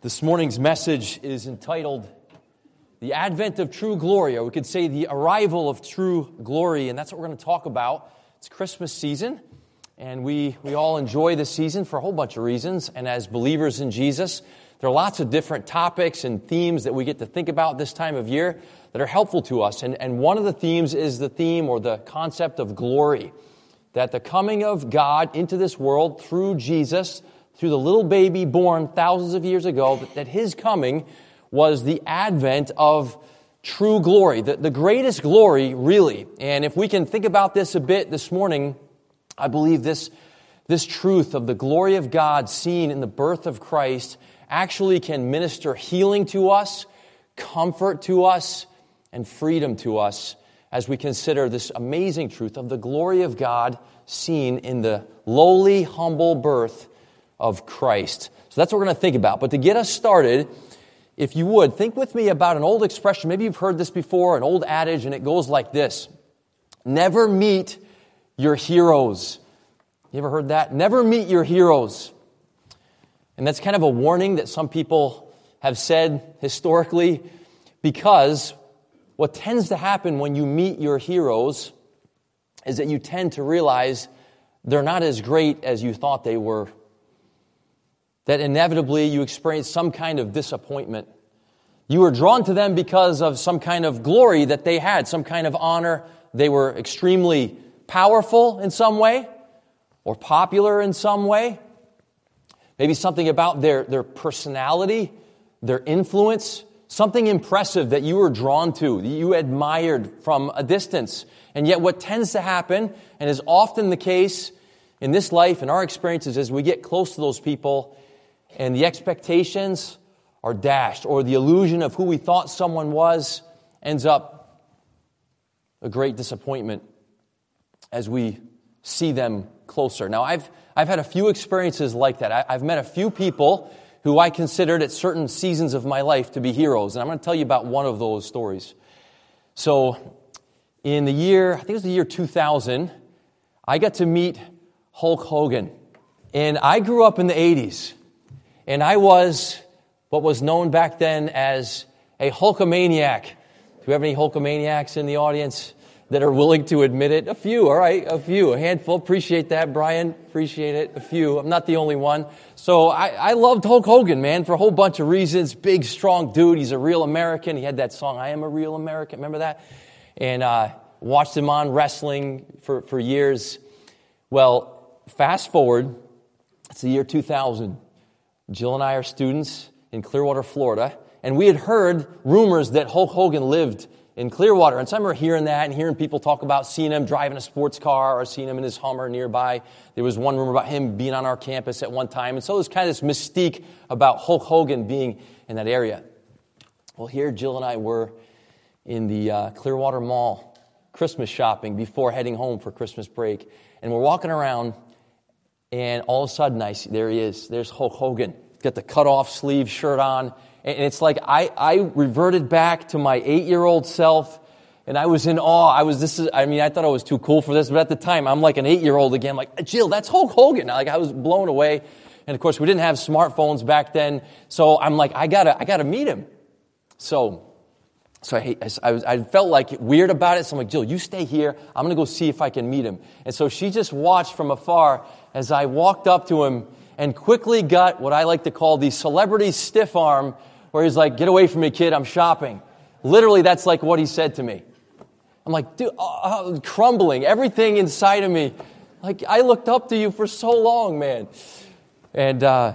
This morning's message is entitled The Advent of True Glory, or we could say the arrival of true glory, and that's what we're going to talk about. It's Christmas season, and we, we all enjoy the season for a whole bunch of reasons. And as believers in Jesus, there are lots of different topics and themes that we get to think about this time of year that are helpful to us. And, and one of the themes is the theme or the concept of glory that the coming of God into this world through Jesus through the little baby born thousands of years ago, that his coming was the advent of true glory, the, the greatest glory, really. And if we can think about this a bit this morning, I believe this, this truth of the glory of God seen in the birth of Christ actually can minister healing to us, comfort to us, and freedom to us as we consider this amazing truth of the glory of God seen in the lowly, humble birth of Christ. So that's what we're going to think about. But to get us started, if you would, think with me about an old expression. Maybe you've heard this before, an old adage, and it goes like this Never meet your heroes. You ever heard that? Never meet your heroes. And that's kind of a warning that some people have said historically because what tends to happen when you meet your heroes is that you tend to realize they're not as great as you thought they were that inevitably you experience some kind of disappointment. You were drawn to them because of some kind of glory that they had, some kind of honor. They were extremely powerful in some way or popular in some way. Maybe something about their, their personality, their influence, something impressive that you were drawn to, that you admired from a distance. And yet, what tends to happen, and is often the case in this life, in our experiences, as we get close to those people, and the expectations are dashed, or the illusion of who we thought someone was ends up a great disappointment as we see them closer. Now, I've, I've had a few experiences like that. I, I've met a few people who I considered at certain seasons of my life to be heroes, and I'm going to tell you about one of those stories. So, in the year, I think it was the year 2000, I got to meet Hulk Hogan. And I grew up in the 80s. And I was what was known back then as a Hulkamaniac. Do we have any Hulkamaniacs in the audience that are willing to admit it? A few, all right, a few, a handful. Appreciate that, Brian. Appreciate it. A few. I'm not the only one. So I, I loved Hulk Hogan, man, for a whole bunch of reasons. Big, strong dude. He's a real American. He had that song, I Am a Real American. Remember that? And uh, watched him on wrestling for, for years. Well, fast forward, it's the year 2000. Jill and I are students in Clearwater, Florida, and we had heard rumors that Hulk Hogan lived in Clearwater. And so remember hearing that and hearing people talk about seeing him driving a sports car or seeing him in his Hummer nearby. There was one rumor about him being on our campus at one time. And so there was kind of this mystique about Hulk Hogan being in that area. Well, here Jill and I were in the uh, Clearwater Mall Christmas shopping before heading home for Christmas break. And we're walking around and all of a sudden, I see, there he is. There's Hulk Hogan. He's got the cut off sleeve shirt on. And it's like I, I reverted back to my eight year old self. And I was in awe. I was, this is, I mean, I thought I was too cool for this, but at the time, I'm like an eight year old again. Like, Jill, that's Hulk Hogan. Like, I was blown away. And of course, we didn't have smartphones back then. So I'm like, I gotta, I gotta meet him. So so I, I, was, I, felt like weird about it. So I'm like, Jill, you stay here. I'm going to go see if I can meet him. And so she just watched from afar as I walked up to him and quickly got what I like to call the celebrity stiff arm, where he's like, get away from me, kid. I'm shopping. Literally, that's like what he said to me. I'm like, dude, uh crumbling. Everything inside of me. Like, I looked up to you for so long, man. And uh,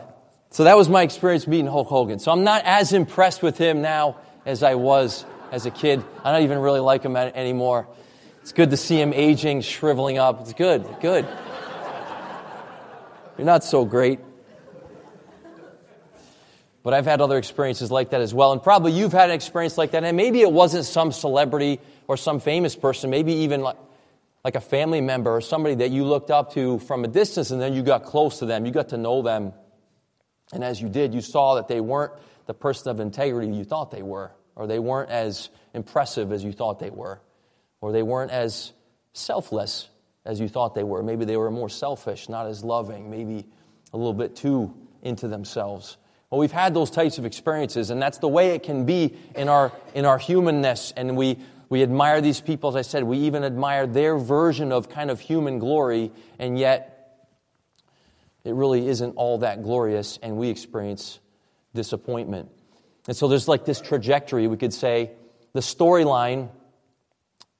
so that was my experience meeting Hulk Hogan. So I'm not as impressed with him now as I was as a kid. I don't even really like him anymore. It's good to see him aging, shriveling up. It's good, good. You're not so great. But I've had other experiences like that as well. And probably you've had an experience like that. And maybe it wasn't some celebrity or some famous person, maybe even like, like a family member or somebody that you looked up to from a distance and then you got close to them. You got to know them. And as you did, you saw that they weren't the person of integrity you thought they were or they weren't as impressive as you thought they were, or they weren't as selfless as you thought they were. Maybe they were more selfish, not as loving, maybe a little bit too into themselves. Well, we've had those types of experiences, and that's the way it can be in our, in our humanness. And we, we admire these people, as I said, we even admire their version of kind of human glory, and yet it really isn't all that glorious, and we experience disappointment. And so there's like this trajectory, we could say, the storyline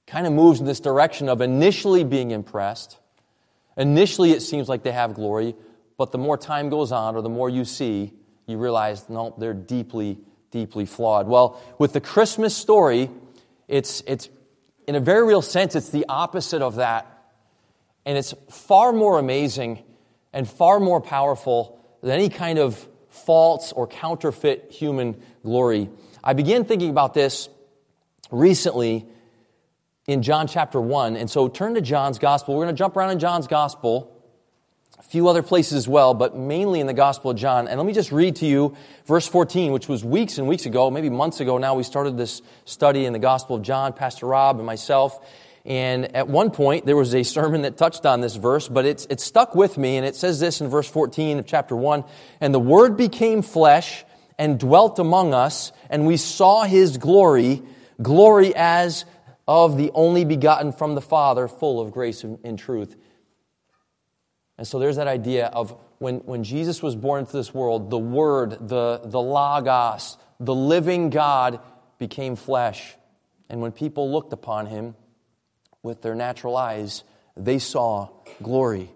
kind of moves in this direction of initially being impressed. Initially, it seems like they have glory, but the more time goes on, or the more you see, you realize, no, they're deeply, deeply flawed. Well, with the Christmas story, it's, it's in a very real sense, it's the opposite of that. And it's far more amazing and far more powerful than any kind of false or counterfeit human glory. I began thinking about this recently in John chapter 1. And so turn to John's gospel. We're going to jump around in John's gospel, a few other places as well, but mainly in the gospel of John. And let me just read to you verse 14, which was weeks and weeks ago, maybe months ago now. We started this study in the gospel of John, Pastor Rob and myself. And at one point, there was a sermon that touched on this verse, but it's, it stuck with me. And it says this in verse 14 of chapter 1 And the Word became flesh and dwelt among us, and we saw his glory, glory as of the only begotten from the Father, full of grace and, truth. And so there's that idea of when, when Jesus was born into this world, the Word, the, the Logos, the living God became flesh. And when people looked upon him with their natural eyes, they saw glory.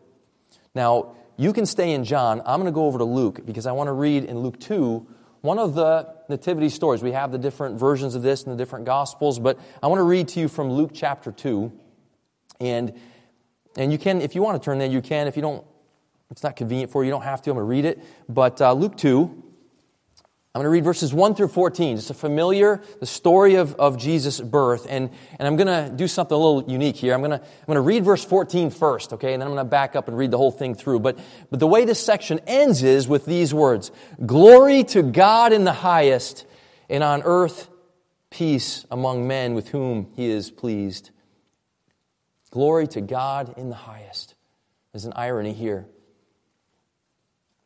Now, you can stay in John. I'm going to go over to Luke because I want to read in Luke 2 one of the nativity stories. We have the different versions of this in the different gospels, but I want to read to you from Luke chapter 2. And, and you can, if you want to turn there, you can. If you don't, it's not convenient for you, you don't have to. I'm going to read it. But uh, Luke 2, I'm going to read verses 1 through 14, It's a familiar, the story of, of Jesus' birth. And, and I'm going to do something a little unique here. I'm going, to, I'm going to read verse 14 first, okay? And then I'm going to back up and read the whole thing through. But, but the way this section ends is with these words Glory to God in the highest, and on earth peace among men with whom he is pleased. Glory to God in the highest. There's an irony here.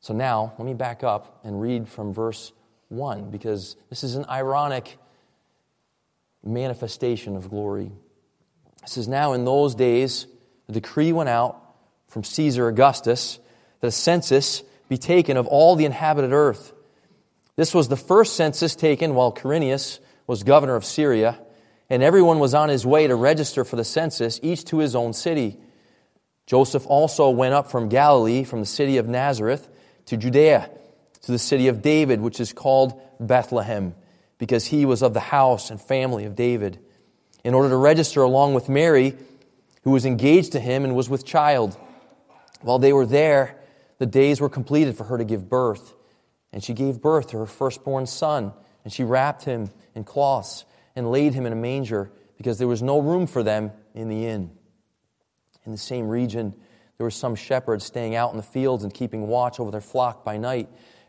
So now, let me back up and read from verse 1 because this is an ironic manifestation of glory. It says, Now in those days, the decree went out from Caesar Augustus that a census be taken of all the inhabited earth. This was the first census taken while Quirinius was governor of Syria, and everyone was on his way to register for the census, each to his own city. Joseph also went up from Galilee, from the city of Nazareth, to Judea to the city of David, which is called Bethlehem, because he was of the house and family of David, in order to register along with Mary, who was engaged to him and was with child. While they were there, the days were completed for her to give birth. And she gave birth to her firstborn son, and she wrapped him in cloths and laid him in a manger, because there was no room for them in the inn. In the same region, there were some shepherds staying out in the fields and keeping watch over their flock by night.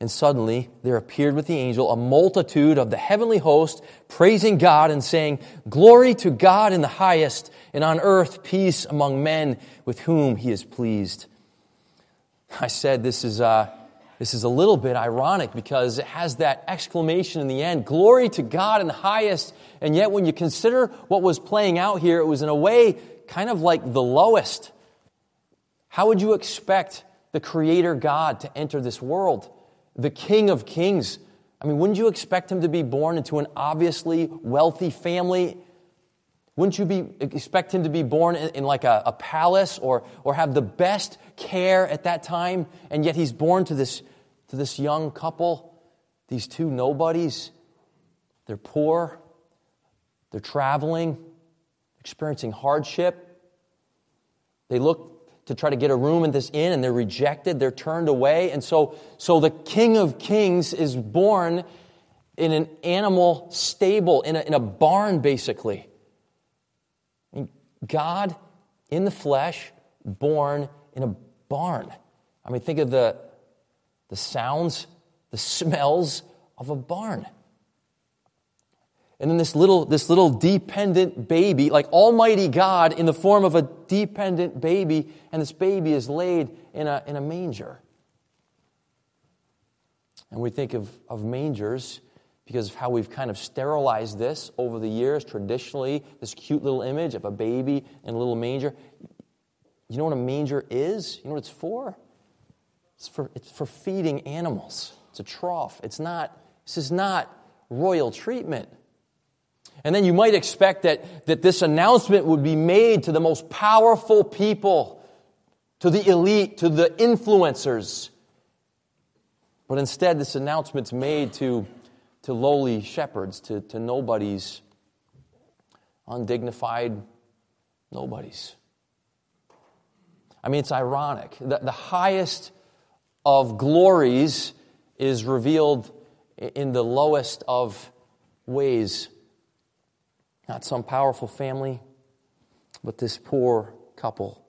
And suddenly there appeared with the angel a multitude of the heavenly host, praising God and saying, Glory to God in the highest, and on earth peace among men with whom he is pleased. I said this is, uh, this is a little bit ironic because it has that exclamation in the end Glory to God in the highest. And yet, when you consider what was playing out here, it was in a way kind of like the lowest. How would you expect the Creator God to enter this world? The King of Kings. I mean, wouldn't you expect him to be born into an obviously wealthy family? Wouldn't you be, expect him to be born in, in like a, a, palace or, or have the best care at that time? And yet he's born to this, to this young couple, these two nobodies. They're poor, they're traveling, experiencing hardship. They look to try to get a room in this inn and they're rejected, they're turned away. And so, so the King of Kings is born in an animal stable, in a, in a barn, basically. God in the flesh, born in a barn. I mean, think of the, the sounds, the smells of a barn. And then this little, this little dependent baby, like Almighty God in the form of a dependent baby, and this baby is laid in a, in a manger. And we think of, of mangers because of how we've kind of sterilized this over the years. Traditionally, this cute little image of a baby in a little manger. You know what a manger is? You know what it's for? It's for, it's for feeding animals. It's a trough. It's not, this is not royal treatment. And then you might expect that, that this announcement would be made to the most powerful people, to the elite, to the influencers. But instead, this announcement's made to, to lowly shepherds, to, to nobodies, undignified nobodies. I mean, it's ironic. The, the highest of glories is revealed in the lowest of ways. Not some powerful family, but this poor couple.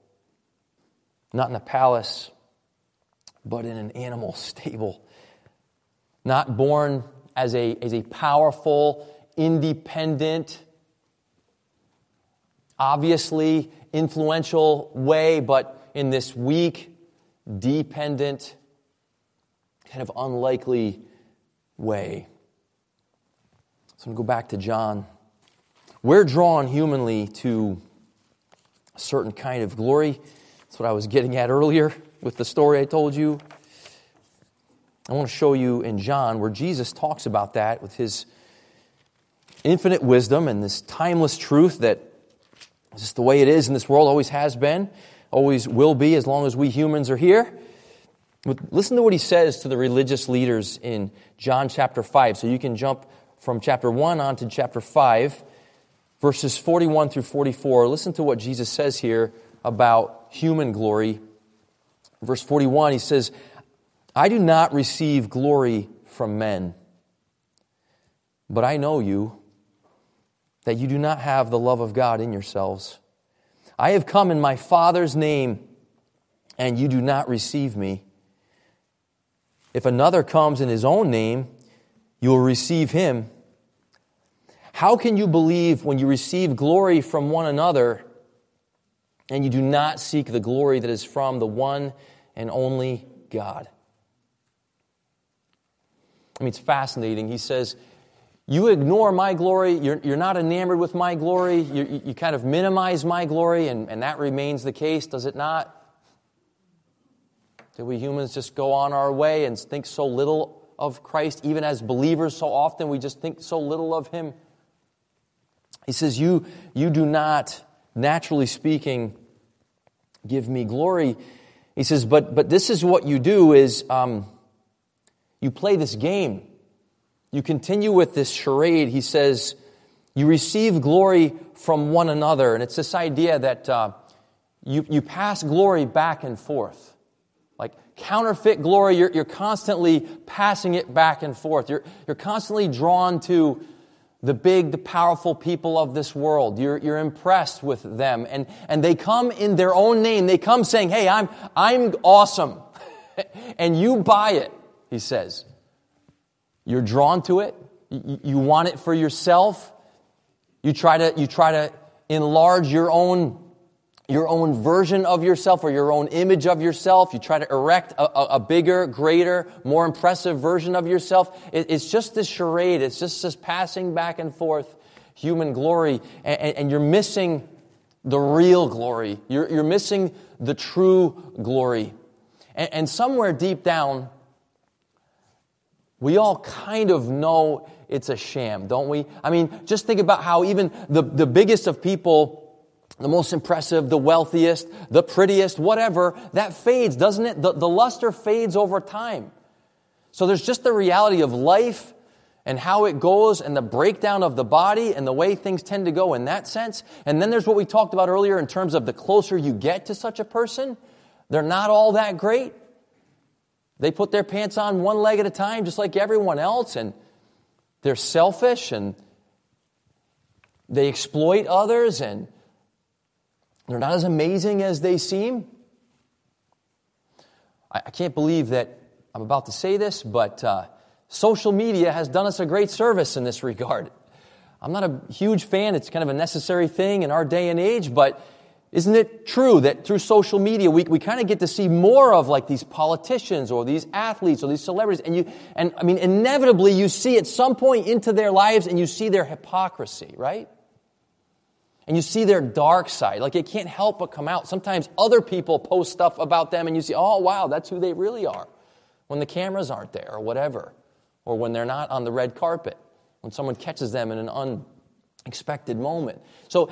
Not in a palace, but in an animal stable. Not born as a, as a powerful, independent, obviously influential way, but in this weak, dependent, kind of unlikely way. So I'm going to go back to John we're drawn humanly to a certain kind of glory. That's what I was getting at earlier with the story I told you. I want to show you in John where Jesus talks about that with his infinite wisdom and this timeless truth that this is the way it is in this world, always has been, always will be as long as we humans are here. But listen to what he says to the religious leaders in John chapter 5. So you can jump from chapter 1 on to chapter 5 verses 41 through 44. Listen to what Jesus says here about human glory. Verse 41, he says, I do not receive glory from men, but I know you, that you do not have the love of God in yourselves. I have come in my Father's name, and you do not receive me. If another comes in his own name, you will receive him. How can you believe when you receive glory from one another and you do not seek the glory that is from the one and only God? I mean, it's fascinating. He says, You ignore my glory, you're, you're not enamored with my glory, you, you kind of minimize my glory, and, and that remains the case, does it not? Do we humans just go on our way and think so little of Christ? Even as believers, so often we just think so little of Him. He says, You, you do not, naturally speaking, give me glory. He says, But, but this is what you do is um, you play this game. You continue with this charade. He says, You receive glory from one another. And it's this idea that uh, you, you pass glory back and forth. Like counterfeit glory, you're, you're constantly passing it back and forth. You're, you're constantly drawn to the big, the powerful people of this world. You're, you're impressed with them. And, and they come in their own name. They come saying, Hey, I'm, I'm awesome. and you buy it, he says. You're drawn to it. You, you want it for yourself. You try to, you try to enlarge your own your own version of yourself or your own image of yourself. You try to erect a, a, a bigger, greater, more impressive version of yourself. It, it's just this charade. It's just this passing back and forth human glory. And, and you're missing the real glory. You're, you're missing the true glory. And, and somewhere deep down, we all kind of know it's a sham, don't we? I mean, just think about how even the, the biggest of people the most impressive, the wealthiest, the prettiest, whatever, that fades, doesn't it? The, the luster fades over time. So there's just the reality of life and how it goes and the breakdown of the body and the way things tend to go in that sense. And then there's what we talked about earlier in terms of the closer you get to such a person, they're not all that great. They put their pants on one leg at a time, just like everyone else. And they're selfish and they exploit others and they're not as amazing as they seem. I, I can't believe that I'm about to say this, but uh, social media has done us a great service in this regard. I'm not a huge fan, it's kind of a necessary thing in our day and age, but isn't it true that through social media we, we kind of get to see more of like these politicians or these athletes or these celebrities and you and I mean inevitably you see at some point into their lives and you see their hypocrisy, right? And you see their dark side. Like it can't help but come out. Sometimes other people post stuff about them and you see, oh wow, that's who they really are. When the cameras aren't there or whatever. Or when they're not on the red carpet. When someone catches them in an unexpected moment. So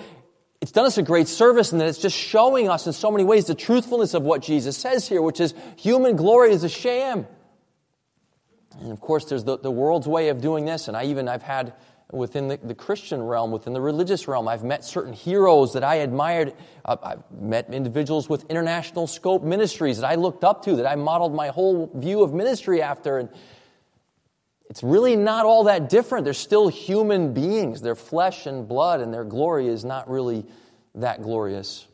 it's done us a great service and that it's just showing us in so many ways the truthfulness of what Jesus says here, which is human glory is a sham. And of course, there's the, the world's way of doing this, and I even I've had within the, the Christian realm, within the religious realm, I've met certain heroes that I admired. Uh, I've met individuals with international scope ministries that I looked up to, that I modeled my whole view of ministry after. And it's really not all that different. They're still human beings. They're flesh and blood, and their glory is not really that glorious.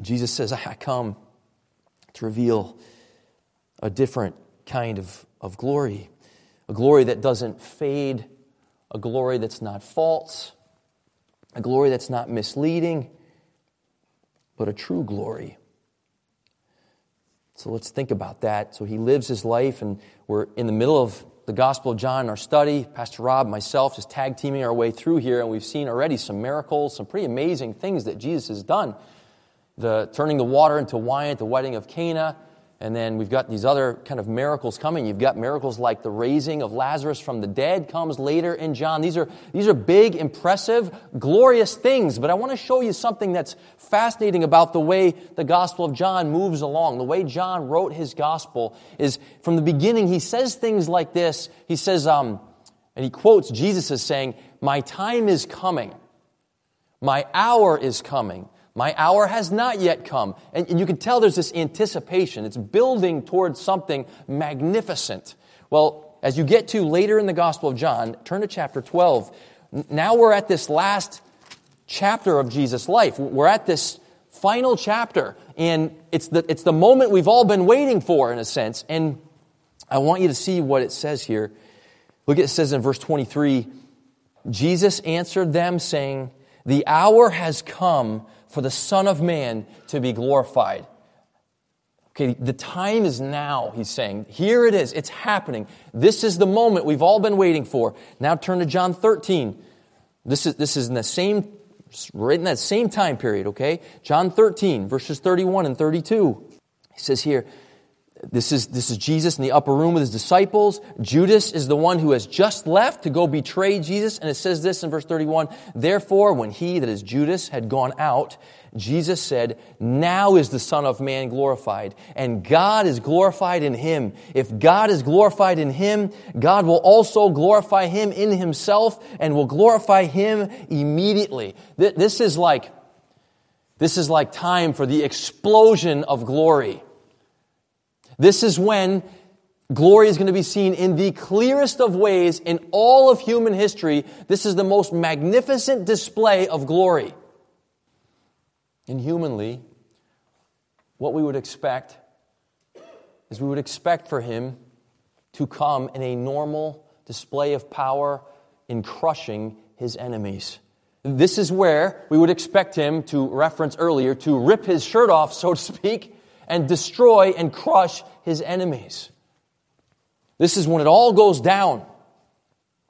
Jesus says, I come to reveal a different kind of, of glory, a glory that doesn't fade, a glory that's not false, a glory that's not misleading, but a true glory. So let's think about that. So he lives his life, and we're in the middle of the Gospel of John in our study. Pastor Rob, myself, just tag teaming our way through here, and we've seen already some miracles, some pretty amazing things that Jesus has done. The turning the water into wine at the wedding of Cana, and then we've got these other kind of miracles coming. You've got miracles like the raising of Lazarus from the dead comes later in John. These are, these are big, impressive, glorious things. But I want to show you something that's fascinating about the way the Gospel of John moves along. The way John wrote his Gospel is from the beginning, he says things like this. He says, um, and he quotes Jesus as saying, My time is coming. My hour is coming. My hour has not yet come. And, you can tell there's this anticipation. It's building towards something magnificent. Well, as you get to later in the Gospel of John, turn to chapter 12. Now we're at this last chapter of Jesus' life. We're at this final chapter, and it's the, it's the moment we've all been waiting for, in a sense. And I want you to see what it says here. Look, it says in verse 23 Jesus answered them, saying, The hour has come for the Son of Man to be glorified. Okay, the time is now, he's saying. Here it is. It's happening. This is the moment we've all been waiting for. Now turn to John 13. This is, this is in the same, right in that same time period, okay? John 13, verses 31 and 32. He says here, this is, this is Jesus in the upper room with his disciples. Judas is the one who has just left to go betray Jesus. And it says this in verse 31 Therefore, when he, that is Judas, had gone out, Jesus said, Now is the Son of Man glorified, and God is glorified in him. If God is glorified in him, God will also glorify him in himself and will glorify him immediately. This is like, this is like time for the explosion of glory. This is when glory is going to be seen in the clearest of ways in all of human history. This is the most magnificent display of glory. And humanly, what we would expect is we would expect for him to come in a normal display of power in crushing his enemies. This is where we would expect him to reference earlier to rip his shirt off, so to speak, and destroy and crush his enemies. This is when it all goes down.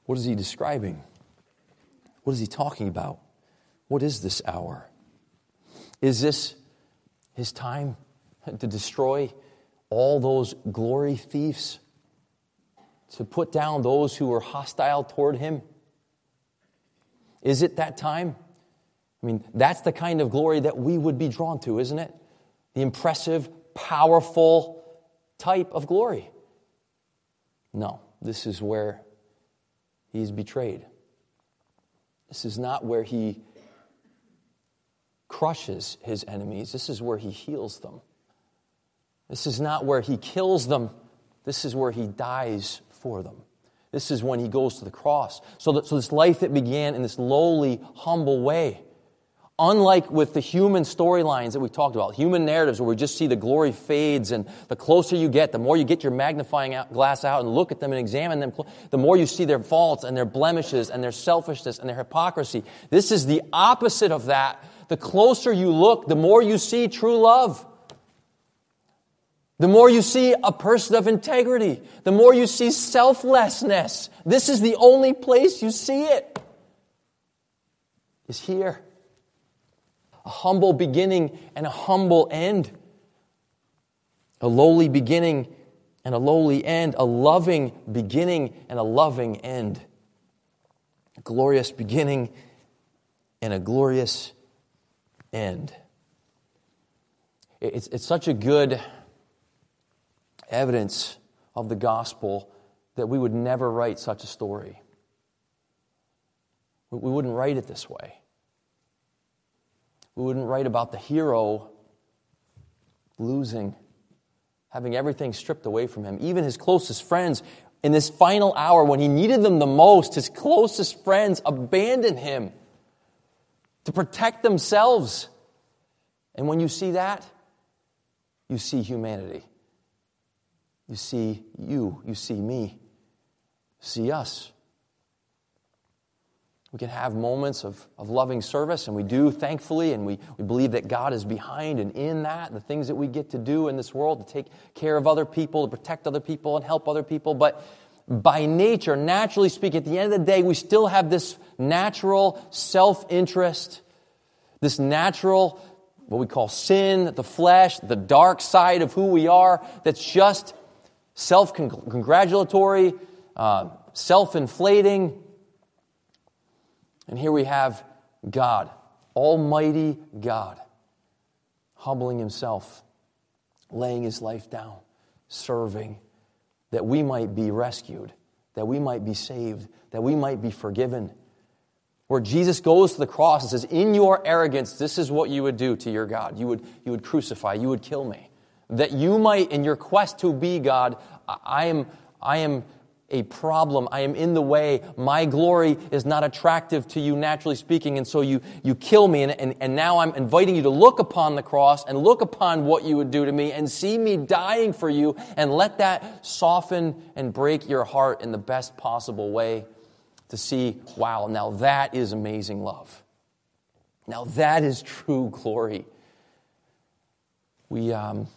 What is he describing? What is he talking about? What is this hour? Is this his time to destroy all those glory thieves? To put down those who were hostile toward him? Is it that time? I mean, that's the kind of glory that we would be drawn to, isn't it? The impressive, powerful type of glory. No, this is where he is betrayed. This is not where he crushes his enemies. This is where he heals them. This is not where he kills them. This is where he dies for them. This is when he goes to the cross. So, that, so this life that began in this lowly, humble way. Unlike with the human storylines that we talked about, human narratives where we just see the glory fades, and the closer you get, the more you get your magnifying glass out and look at them and examine them, the more you see their faults and their blemishes and their selfishness and their hypocrisy. This is the opposite of that. The closer you look, the more you see true love. The more you see a person of integrity, the more you see selflessness. This is the only place you see it. Is here. A humble beginning and a humble end. A lowly beginning and a lowly end. A loving beginning and a loving end. A glorious beginning and a glorious end. It's, it's such a good evidence of the gospel that we would never write such a story. We wouldn't write it this way. We wouldn't write about the hero losing, having everything stripped away from him. Even his closest friends, in this final hour when he needed them the most, his closest friends abandoned him to protect themselves. And when you see that, you see humanity. You see you, you see me, see us. We can have moments of, of loving service, and we do, thankfully, and we, we believe that God is behind and in that, the things that we get to do in this world to take care of other people, to protect other people, and help other people. But by nature, naturally speaking, at the end of the day, we still have this natural self interest, this natural, what we call sin, the flesh, the dark side of who we are, that's just self congratulatory, uh, self inflating. And here we have God, Almighty God, humbling himself, laying his life down, serving, that we might be rescued, that we might be saved, that we might be forgiven. Where Jesus goes to the cross and says, In your arrogance, this is what you would do to your God. You would, you would crucify, you would kill me that you might, in your quest to be God, I am, I am a problem. I am in the way. My glory is not attractive to you, naturally speaking, and so you, you kill me. And, and, and now I'm inviting you to look upon the cross and look upon what you would do to me and see me dying for you and let that soften and break your heart in the best possible way to see, wow, now that is amazing love. Now that is true glory. We, um,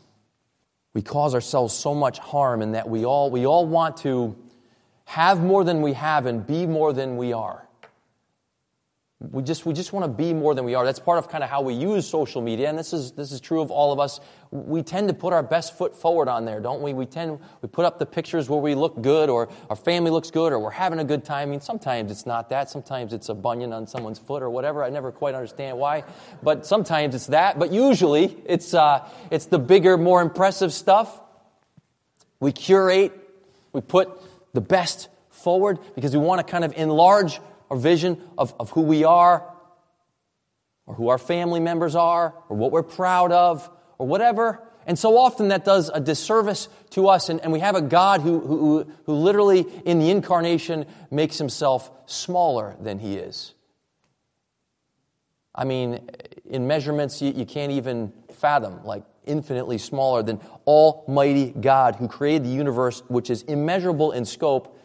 we cause ourselves so much harm in that we all, we all want to have more than we have and be more than we are. We just, we just want to be more than we are. That's part of kind of how we use social media, and this is, this is true of all of us. We tend to put our best foot forward on there, don't we? We tend, we put up the pictures where we look good, or our family looks good, or we're having a good time. I mean, sometimes it's not that. Sometimes it's a bunion on someone's foot or whatever. I never quite understand why. But sometimes it's that. But usually it's, uh, it's the bigger, more impressive stuff. We curate, we put the best forward because we want to kind of enlarge our vision of, of who we are, or who our family members are, or what we're proud of, or whatever. And so often that does a disservice to us, and, and we have a God who, who, who literally, in the incarnation, makes himself smaller than he is. I mean, in measurements you, you can't even fathom, like infinitely smaller than Almighty God who created the universe, which is immeasurable in scope.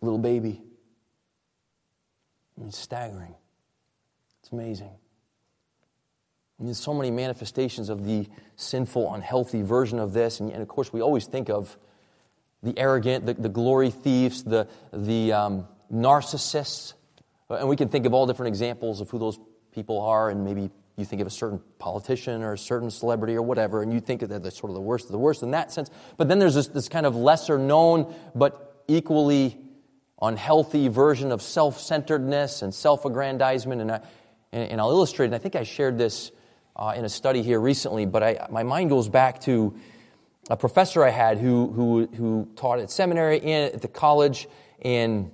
Little baby it's staggering. It's amazing. And there's so many manifestations of the sinful, unhealthy version of this. And, and of course, we always think of the arrogant, the, the glory thieves, the, the um, narcissists. And we can think of all different examples of who those people are. And maybe you think of a certain politician or a certain celebrity or whatever, and you think that they're sort of the worst of the worst in that sense. But then there's this, this kind of lesser known but equally unhealthy version of self centeredness and self aggrandizement. And, and, I'll illustrate, and I think I shared this uh, in a study here recently, but I, my mind goes back to a professor I had who, who, who taught at seminary and at the college, and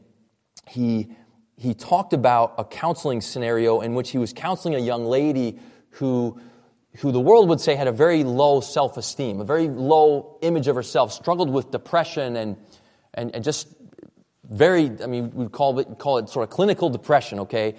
he, he talked about a counseling scenario in which he was counseling a young lady who, who the world would say had a very low self esteem, a very low image of herself, struggled with depression and and, and just very, I mean, we'd call it, call it sort of clinical depression, okay?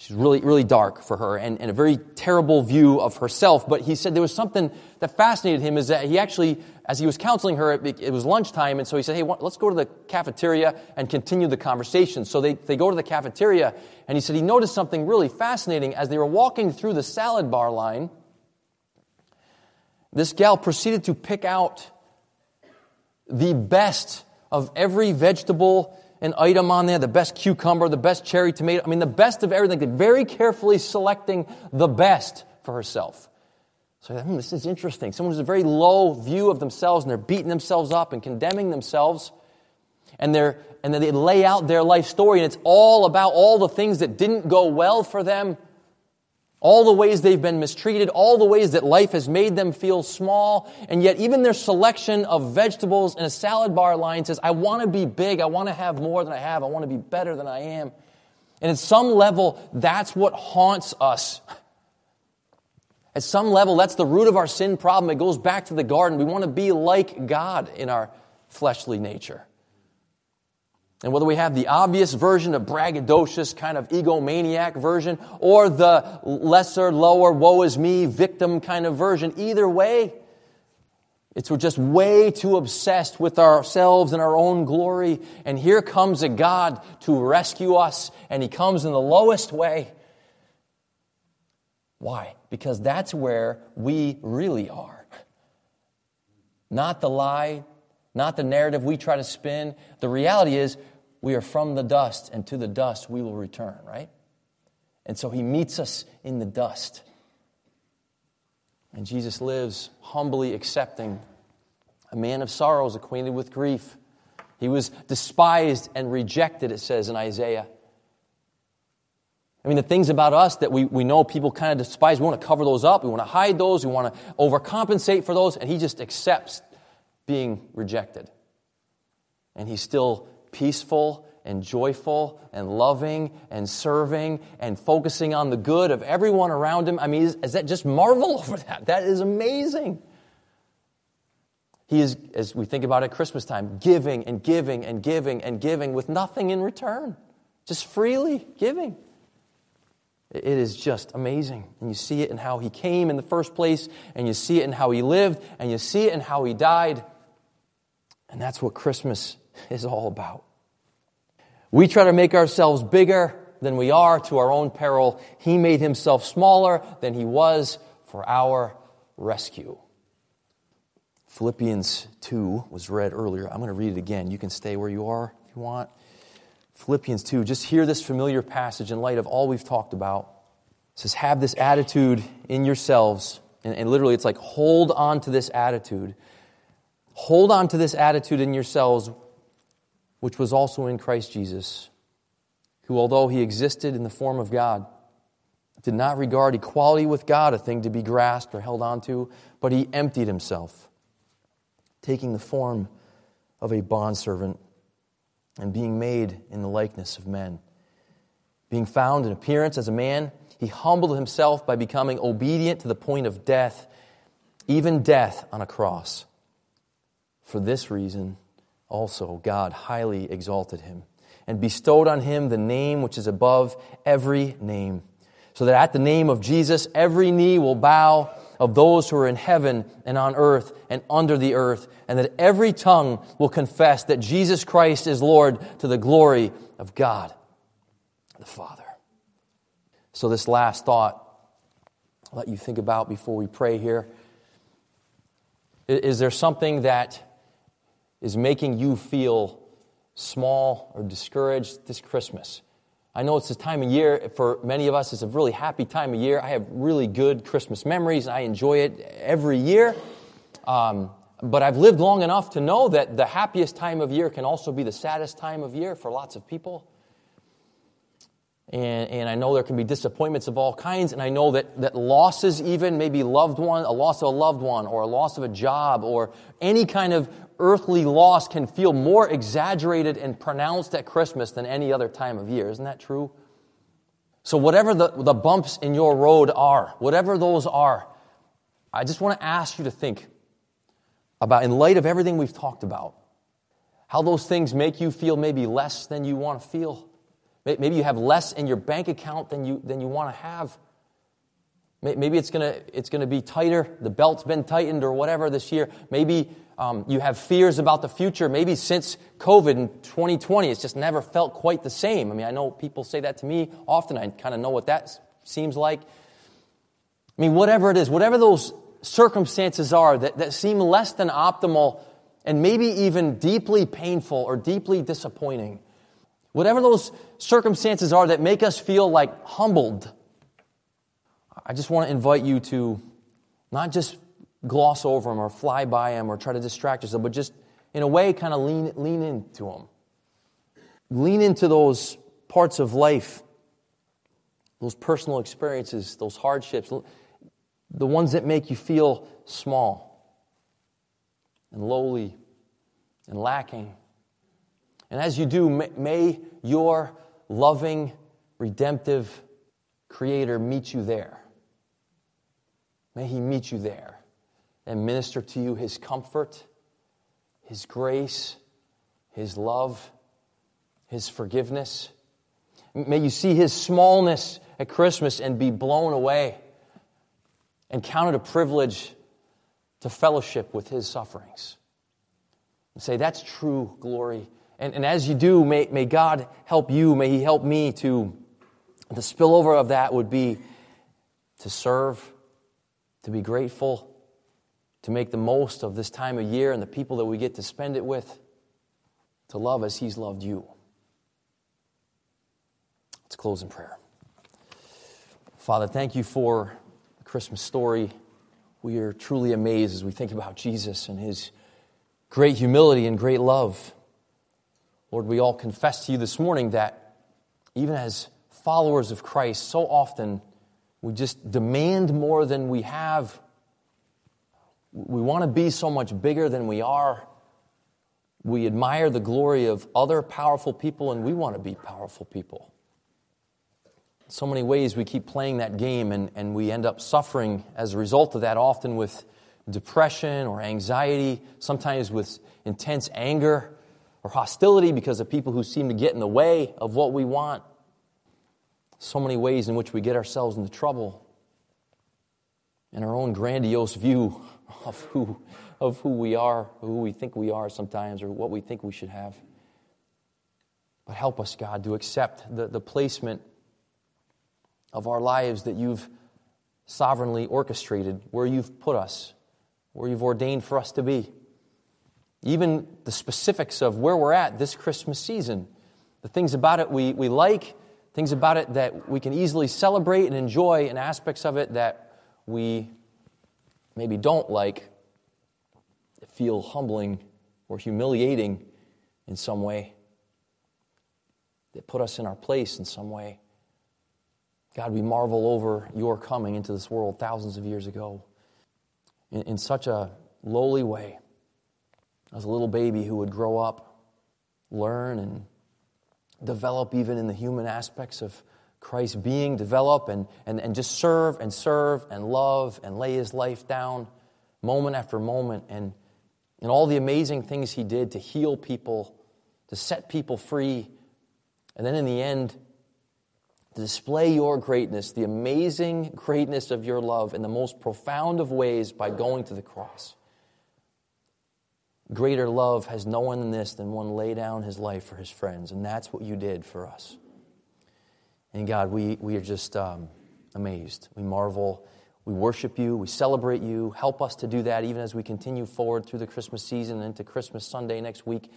She's really, really dark for her and, and a very terrible view of herself. But he said there was something that fascinated him is that he actually, as he was counseling her, it, it was lunchtime. And so he said, hey, let's go to the cafeteria and continue the conversation. So they, they go to the cafeteria. And he said he noticed something really fascinating as they were walking through the salad bar line. This gal proceeded to pick out the best of every vegetable and item on there, the best cucumber, the best cherry tomato. I mean, the best of everything, very carefully selecting the best for herself. So hmm, this is interesting. Someone who's a very low view of themselves and they're beating themselves up and condemning themselves. And, they're, and then they lay out their life story, and it's all about all the things that didn't go well for them all the ways they've been mistreated, all the ways that life has made them feel small, and yet even their selection of vegetables in a salad bar line says, I want to be big, I want to have more than I have, I want to be better than I am. And at some level, that's what haunts us. At some level, that's the root of our sin problem. It goes back to the garden. We want to be like God in our fleshly nature. And whether we have the obvious version of braggadocious, kind of egomaniac version, or the lesser, lower, woe is me, victim kind of version, either way, it's we're just way too obsessed with ourselves and our own glory. And here comes a God to rescue us, and He comes in the lowest way. Why? Because that's where we really are. Not the lie, not the narrative we try to spin. The reality is, we are from the dust, and to the dust we will return, right? And so he meets us in the dust. And Jesus lives humbly accepting, a man of sorrows, acquainted with grief. He was despised and rejected, it says in Isaiah. I mean, the things about us that we, we know people kind of despise, we want to cover those up, we want to hide those, we want to overcompensate for those, and he just accepts being rejected. And he still peaceful and joyful and loving and serving and focusing on the good of everyone around him. I mean, is, is that just marvel over that? That is amazing. He is, as we think about it Christmas time, giving and giving and giving and giving with nothing in return, just freely giving. It is just amazing. And you see it in how he came in the first place, and you see it in how he lived, and you see it in how he died. And that's what Christmas is all about. We try to make ourselves bigger than we are to our own peril. He made himself smaller than he was for our rescue. Philippians 2 was read earlier. I'm going to read it again. You can stay where you are if you want. Philippians 2, just hear this familiar passage in light of all we've talked about. It says, Have this attitude in yourselves. And, and literally, it's like, hold on to this attitude. Hold on to this attitude in yourselves, which was also in Christ Jesus, who, although he existed in the form of God, did not regard equality with God a thing to be grasped or held onto, but he emptied himself, taking the form of a bondservant and being made in the likeness of men. Being found in appearance as a man, he humbled himself by becoming obedient to the point of death, even death on a cross. For this reason, also God highly exalted him and bestowed on him the name which is above every name, so that at the name of Jesus every knee will bow of those who are in heaven and on earth and under the earth, and that every tongue will confess that Jesus Christ is Lord to the glory of God the Father. So, this last thought I'll let you think about before we pray here. Is there something that is making you feel small or discouraged this Christmas. I know it's this time of year, for many of us, it's a really happy time of year. I have really good Christmas memories. I enjoy it every year. Um, but I've lived long enough to know that the happiest time of year can also be the saddest time of year for lots of people. And, and, I know there can be disappointments of all kinds, and I know that, that losses, even maybe loved one, a loss of a loved one, or a loss of a job, or any kind of earthly loss can feel more exaggerated and pronounced at Christmas than any other time of year. Isn't that true? So, whatever the, the bumps in your road are, whatever those are, I just want to ask you to think about, in light of everything we've talked about, how those things make you feel maybe less than you want to feel. Maybe you have less in your bank account than you, than you want to have. Maybe it's going to it's gonna be tighter. The belt's been tightened or whatever this year. Maybe um, you have fears about the future. Maybe since COVID in 2020, it's just never felt quite the same. I mean, I know people say that to me often. I kind of know what that seems like. I mean, whatever it is, whatever those circumstances are that, that seem less than optimal and maybe even deeply painful or deeply disappointing, whatever those circumstances are that make us feel like humbled, I just want to invite you to not just gloss over them or fly by them or try to distract yourself, but just in a way kind of lean, lean into them. Lean into those parts of life, those personal experiences, those hardships, the ones that make you feel small and lowly and lacking. And as you do, may your loving, redemptive Creator meet you there. May He meet you there and minister to you His comfort, His grace, His love, His forgiveness. May you see His smallness at Christmas and be blown away and count it a privilege to fellowship with His sufferings. And say, that's true glory. And, and as you do, may, may God help you, may He help me to, the spillover of that would be to serve, to be grateful, to make the most of this time of year and the people that we get to spend it with, to love as He's loved you. Let's close in prayer. Father, thank you for the Christmas story. We are truly amazed as we think about Jesus and His great humility and great love. Lord, we all confess to you this morning that even as followers of Christ, so often we just demand more than we have we want to be so much bigger than we are. We admire the glory of other powerful people, and we want to be powerful people. So many ways we keep playing that game, and, and we end up suffering as a result of that, often with depression or anxiety, sometimes with intense anger or hostility because of people who seem to get in the way of what we want. So many ways in which we get ourselves into trouble in our own grandiose view of who, of who we are, who we think we are sometimes, or what we think we should have. But help us, God, to accept the, the placement of our lives that you've sovereignly orchestrated, where you've put us, where you've ordained for us to be. Even the specifics of where we're at this Christmas season, the things about it we, we like, things about it that we can easily celebrate and enjoy, and aspects of it that we maybe don't like feel humbling or humiliating in some way, that put us in our place in some way. God, we marvel over your coming into this world thousands of years ago in, in such a lowly way as a little baby who would grow up, learn, and develop even in the human aspects of Christ being, develop, and, and, and just serve and serve and love and lay his life down moment after moment, and, and all the amazing things he did to heal people, to set people free, and then in the end, display your greatness, the amazing greatness of your love in the most profound of ways by going to the cross. Greater love has no one than this than one lay down his life for his friends, and that's what you did for us. And God, we, we are just um, amazed. We marvel. We worship you. We celebrate you. Help us to do that even as we continue forward through the Christmas season and into Christmas Sunday next week.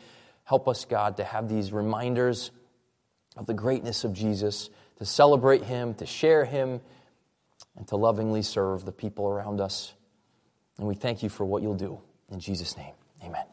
Help us, God, to have these reminders of the greatness of Jesus, to celebrate him, to share him, and to lovingly serve the people around us. And we thank you for what you'll do. In Jesus' name, amen.